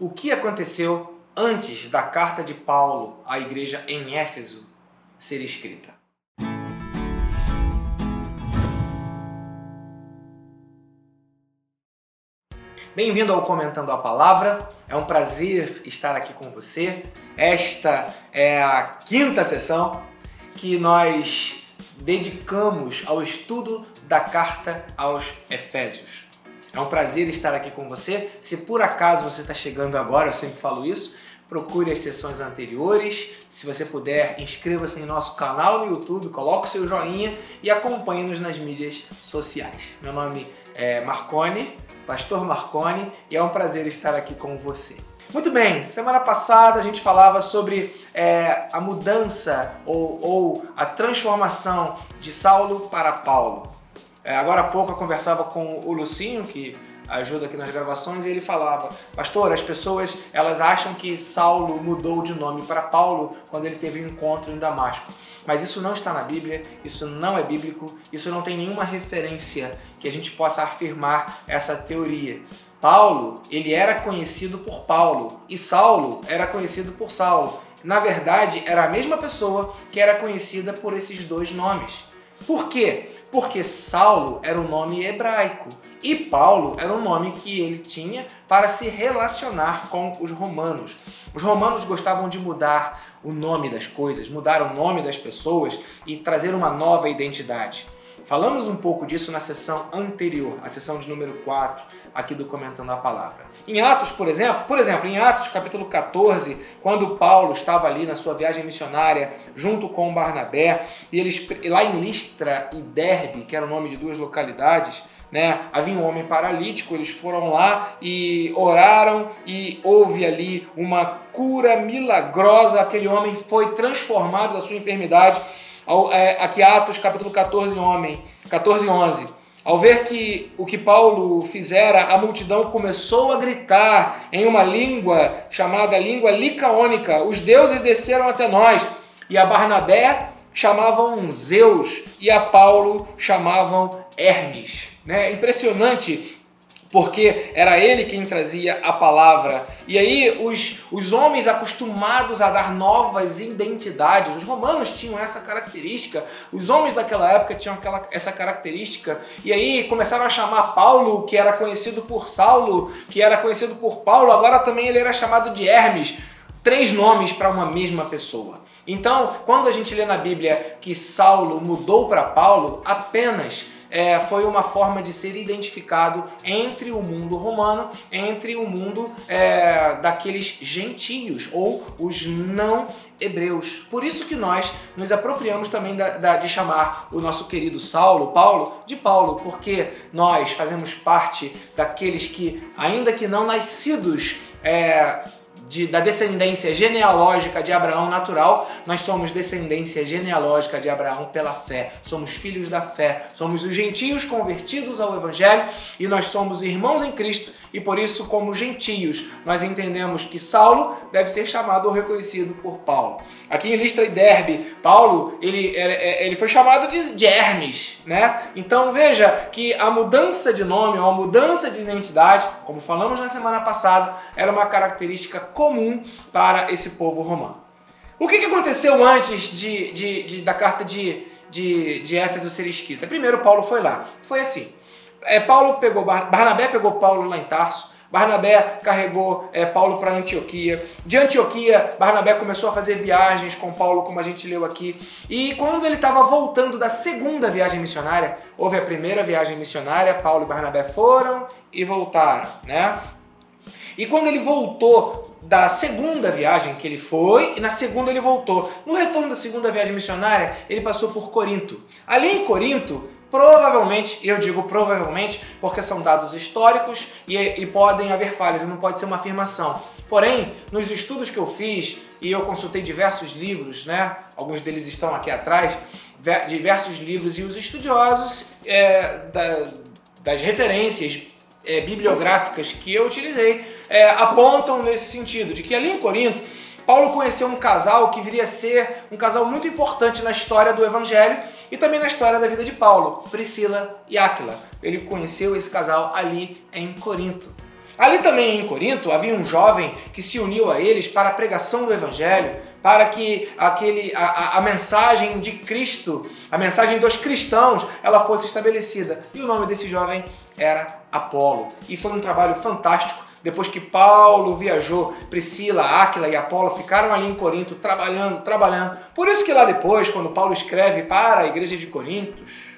o que aconteceu antes da carta de Paulo à igreja em Éfeso ser escrita. Bem-vindo ao Comentando a Palavra. É um prazer estar aqui com você. Esta é a quinta sessão que nós dedicamos ao estudo da carta aos Efésios. É um prazer estar aqui com você. Se por acaso você está chegando agora, eu sempre falo isso, procure as sessões anteriores. Se você puder, inscreva-se em nosso canal no YouTube, coloque o seu joinha e acompanhe-nos nas mídias sociais. Meu nome é Marcone, Pastor Marcone, e é um prazer estar aqui com você. Muito bem, semana passada a gente falava sobre é, a mudança ou, ou, a transformação de Saulo para Paulo. É, agora há pouco eu conversava com o Lucinho, que ajuda aqui nas gravações, e ele falava: Pastor, as pessoas elas acham que Saulo mudou de nome para Paulo quando ele teve um encontro em Damasco. Mas isso não está na Bíblia, isso não é bíblico, isso não tem nenhuma referência que a gente possa afirmar essa teoria. Paulo, ele era conhecido por Paulo e Saulo era conhecido por Saulo. Na verdade, era a mesma pessoa que era conhecida por esses dois nomes. Por quê? Porque Saulo era um nome hebraico e Paulo era um nome que ele tinha para se relacionar com os romanos. Os romanos gostavam de mudar o nome das coisas, mudar o nome das pessoas e trazer uma nova identidade. Falamos um pouco disso na sessão anterior, a sessão de número 4, aqui do Comentando a Palavra. Em Atos, por exemplo, por exemplo, em Atos capítulo 14, quando Paulo estava ali na sua viagem missionária junto com Barnabé, e eles lá em Listra e Derbe, que era o nome de duas localidades, né? Havia um homem paralítico, eles foram lá e oraram e houve ali uma cura milagrosa. Aquele homem foi transformado da sua enfermidade. É, aqui Atos capítulo 14, homem, 14, 11. Ao ver que o que Paulo fizera, a multidão começou a gritar em uma língua chamada língua licaônica: Os deuses desceram até nós. E a Barnabé chamavam Zeus e a Paulo chamavam Hermes. Né? Impressionante porque era ele quem trazia a palavra. E aí, os, os homens acostumados a dar novas identidades, os romanos tinham essa característica, os homens daquela época tinham aquela, essa característica, e aí começaram a chamar Paulo, que era conhecido por Saulo, que era conhecido por Paulo, agora também ele era chamado de Hermes. Três nomes para uma mesma pessoa. Então, quando a gente lê na Bíblia que Saulo mudou para Paulo, apenas é, foi uma forma de ser identificado entre o mundo romano, entre o mundo é, daqueles gentios ou os não hebreus. Por isso que nós nos apropriamos também da, da, de chamar o nosso querido Saulo, Paulo, de Paulo, porque nós fazemos parte daqueles que, ainda que não nascidos é, de, da descendência genealógica de Abraão natural, nós somos descendência genealógica de Abraão pela fé. Somos filhos da fé. Somos os gentios convertidos ao Evangelho e nós somos irmãos em Cristo e por isso, como gentios, nós entendemos que Saulo deve ser chamado ou reconhecido por Paulo. Aqui em Listra e Derbe, Paulo ele, ele foi chamado de Hermes, né? Então veja que a mudança de nome ou a mudança de identidade, como falamos na semana passada, era uma característica comum para esse povo romano. O que, que aconteceu antes de, de, de, da carta de, de, de Éfeso ser escrita? Primeiro, Paulo foi lá. Foi assim. É, Paulo pegou, Barnabé pegou Paulo lá em Tarso. Barnabé carregou é, Paulo para Antioquia. De Antioquia, Barnabé começou a fazer viagens com Paulo, como a gente leu aqui. E quando ele estava voltando da segunda viagem missionária, houve a primeira viagem missionária, Paulo e Barnabé foram e voltaram, né? E quando ele voltou da segunda viagem que ele foi, e na segunda ele voltou. No retorno da segunda viagem missionária, ele passou por Corinto. Ali em Corinto, Provavelmente, eu digo provavelmente, porque são dados históricos e, e, podem haver falhas, não pode ser uma afirmação. Porém, nos estudos que eu fiz, e eu consultei diversos livros, né? Alguns deles estão aqui atrás, diversos livros, e os estudiosos é, da, das referências é, bibliográficas que eu utilizei é, apontam nesse sentido, de que ali em Corinto, Paulo conheceu um casal que viria a ser um casal muito importante na história do Evangelho e também na história da vida de Paulo, Priscila e Áquila. Ele conheceu esse casal ali em Corinto. Ali também em Corinto havia um jovem que se uniu a eles para a pregação do Evangelho, para que aquele, a, a, mensagem de Cristo, a mensagem dos cristãos, ela fosse estabelecida. E o nome desse jovem era Apolo. E foi um trabalho fantástico. Depois que Paulo viajou, Priscila, Áquila e Apolo ficaram ali em Corinto trabalhando, trabalhando. Por isso que lá depois, quando Paulo escreve para a igreja de Corintos,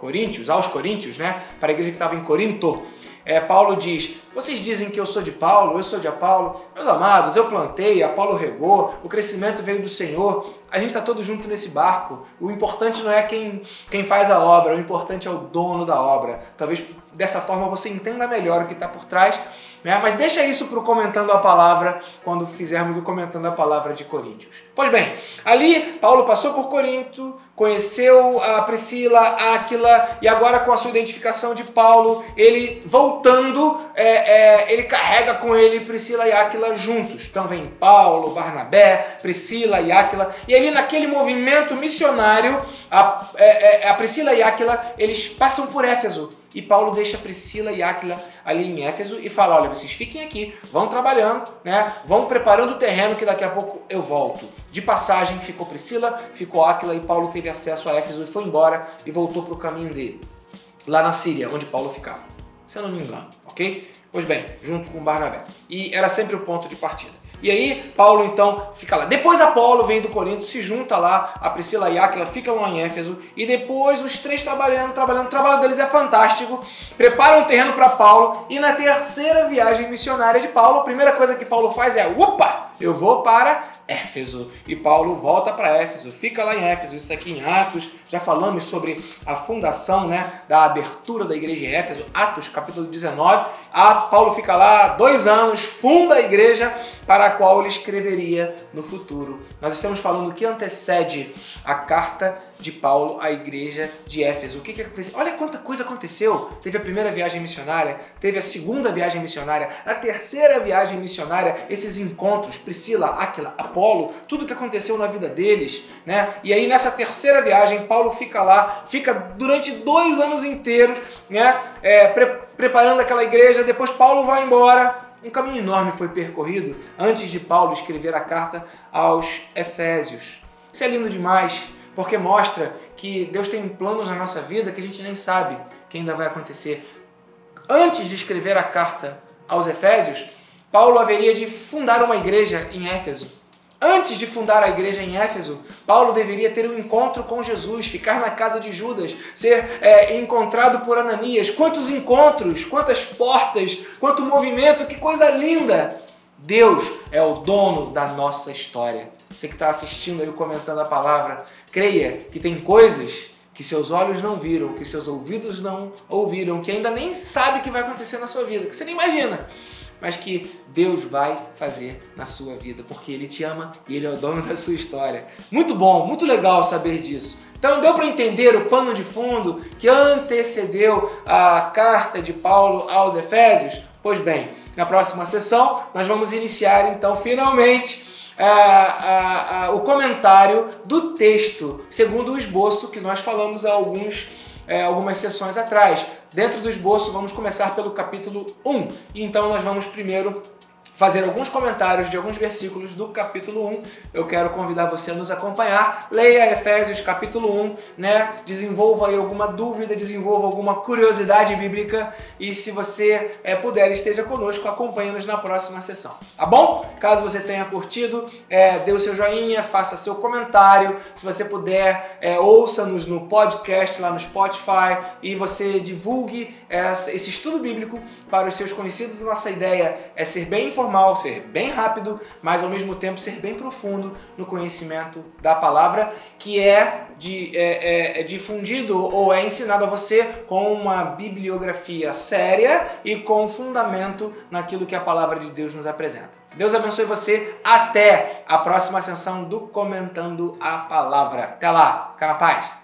Coríntios, aos Coríntios, né, para a igreja que estava em Corinto, é, Paulo diz: Vocês dizem que eu sou de Paulo, eu sou de Apolo. Meus amados, eu plantei, Apolo regou, o crescimento veio do Senhor. A gente está todo junto nesse barco. O importante não é quem, quem faz a obra, o importante é o dono da obra. Talvez dessa forma você entenda melhor o que está por trás. Né? Mas deixa isso para o Comentando a Palavra quando fizermos o Comentando a Palavra de Coríntios. Pois bem, ali Paulo passou por Corinto, conheceu a Priscila, a Áquila e agora com a sua identificação de Paulo, ele voltando, é, é, ele carrega com ele Priscila e Áquila juntos. Então vem Paulo, Barnabé, Priscila e Áquila e ali naquele movimento missionário, a, é, é a Priscila e Áquila, eles passam por Éfeso e Paulo deixa Priscila e Áquila ali em Éfeso e fala: olha, vocês fiquem aqui, vão trabalhando, né? Vão preparando o terreno que daqui a pouco eu volto. De passagem ficou Priscila, ficou Áquila e Paulo teve acesso a Éfeso e foi embora e voltou para o caminho dele, lá na Síria, onde Paulo ficava. Se eu não me engano, ok? Pois bem, junto com Barnabé. E era sempre o ponto de partida. E aí, Paulo então fica lá. Depois Apolo vem do Corinto, se junta lá, a Priscila e Aquila ficam lá em Éfeso, e depois os três trabalhando, trabalhando, o trabalho deles é fantástico, preparam um terreno para Paulo, e na terceira viagem missionária de Paulo, a primeira coisa que Paulo faz é, opa, eu vou para Éfeso. E Paulo volta para Éfeso, fica lá em Éfeso, isso aqui em Atos, já falamos sobre a fundação, né, da abertura da igreja em Éfeso, Atos capítulo 19, a Paulo fica lá dois anos, funda a igreja, para a qual ele escreveria no futuro. Nós estamos falando que antecede a carta de Paulo à igreja de Éfeso. O que, que aconteceu? Olha quanta coisa aconteceu. Teve a primeira viagem missionária, teve a segunda viagem missionária, a terceira viagem missionária, esses encontros, Priscila, Áquila, Apolo, tudo que aconteceu na vida deles, né? E aí nessa terceira viagem, Paulo fica lá, fica durante dois anos inteiros, né? É, pre preparando aquela igreja. Depois Paulo vai embora um caminho enorme foi percorrido antes de Paulo escrever a carta aos Efésios. Isso é lindo demais, porque mostra que Deus tem planos na nossa vida que a gente nem sabe que ainda vai acontecer. Antes de escrever a carta aos Efésios, Paulo haveria de fundar uma igreja em Éfeso. Antes de fundar a igreja em Éfeso, Paulo deveria ter um encontro com Jesus, ficar na casa de Judas, ser é, encontrado por Ananias. Quantos encontros, quantas portas, quanto movimento, que coisa linda! Deus é o dono da nossa história. Você que está assistindo aí, comentando a palavra, creia que tem coisas que seus olhos não viram, que seus ouvidos não ouviram, que ainda nem sabe que vai acontecer na sua vida, que você nem imagina mas que Deus vai fazer na sua vida, porque Ele te ama e Ele é o dono da sua história. Muito bom, muito legal saber disso. Então deu para entender o pano de fundo que antecedeu a carta de Paulo aos Efésios? Pois bem, na próxima sessão nós vamos iniciar então finalmente o comentário do texto, segundo o esboço que nós falamos há alguns é, algumas sessões atrás. Dentro do esboço, vamos começar pelo capítulo 1. E então nós vamos primeiro fazer alguns comentários de alguns versículos do capítulo 1. Eu quero convidar você a nos acompanhar. Leia Efésios capítulo 1, né? Desenvolva aí alguma dúvida, desenvolva alguma curiosidade bíblica e se você é, puder, esteja conosco, acompanhe-nos na próxima sessão. Tá bom? Caso você tenha curtido, é, dê o seu joinha, faça seu comentário. Se você puder, é, ouça-nos no podcast lá no Spotify e você divulgue esse estudo bíblico para os seus conhecidos. Nossa ideia é ser bem informado formal, ser bem rápido, mas ao mesmo tempo ser bem profundo no conhecimento da palavra, que é, de, é, é, é difundido ou é ensinado a você com uma bibliografia séria e com fundamento naquilo que a palavra de Deus nos apresenta. Deus abençoe você. Até a próxima sessão do Comentando a Palavra. Até lá. Fica na paz.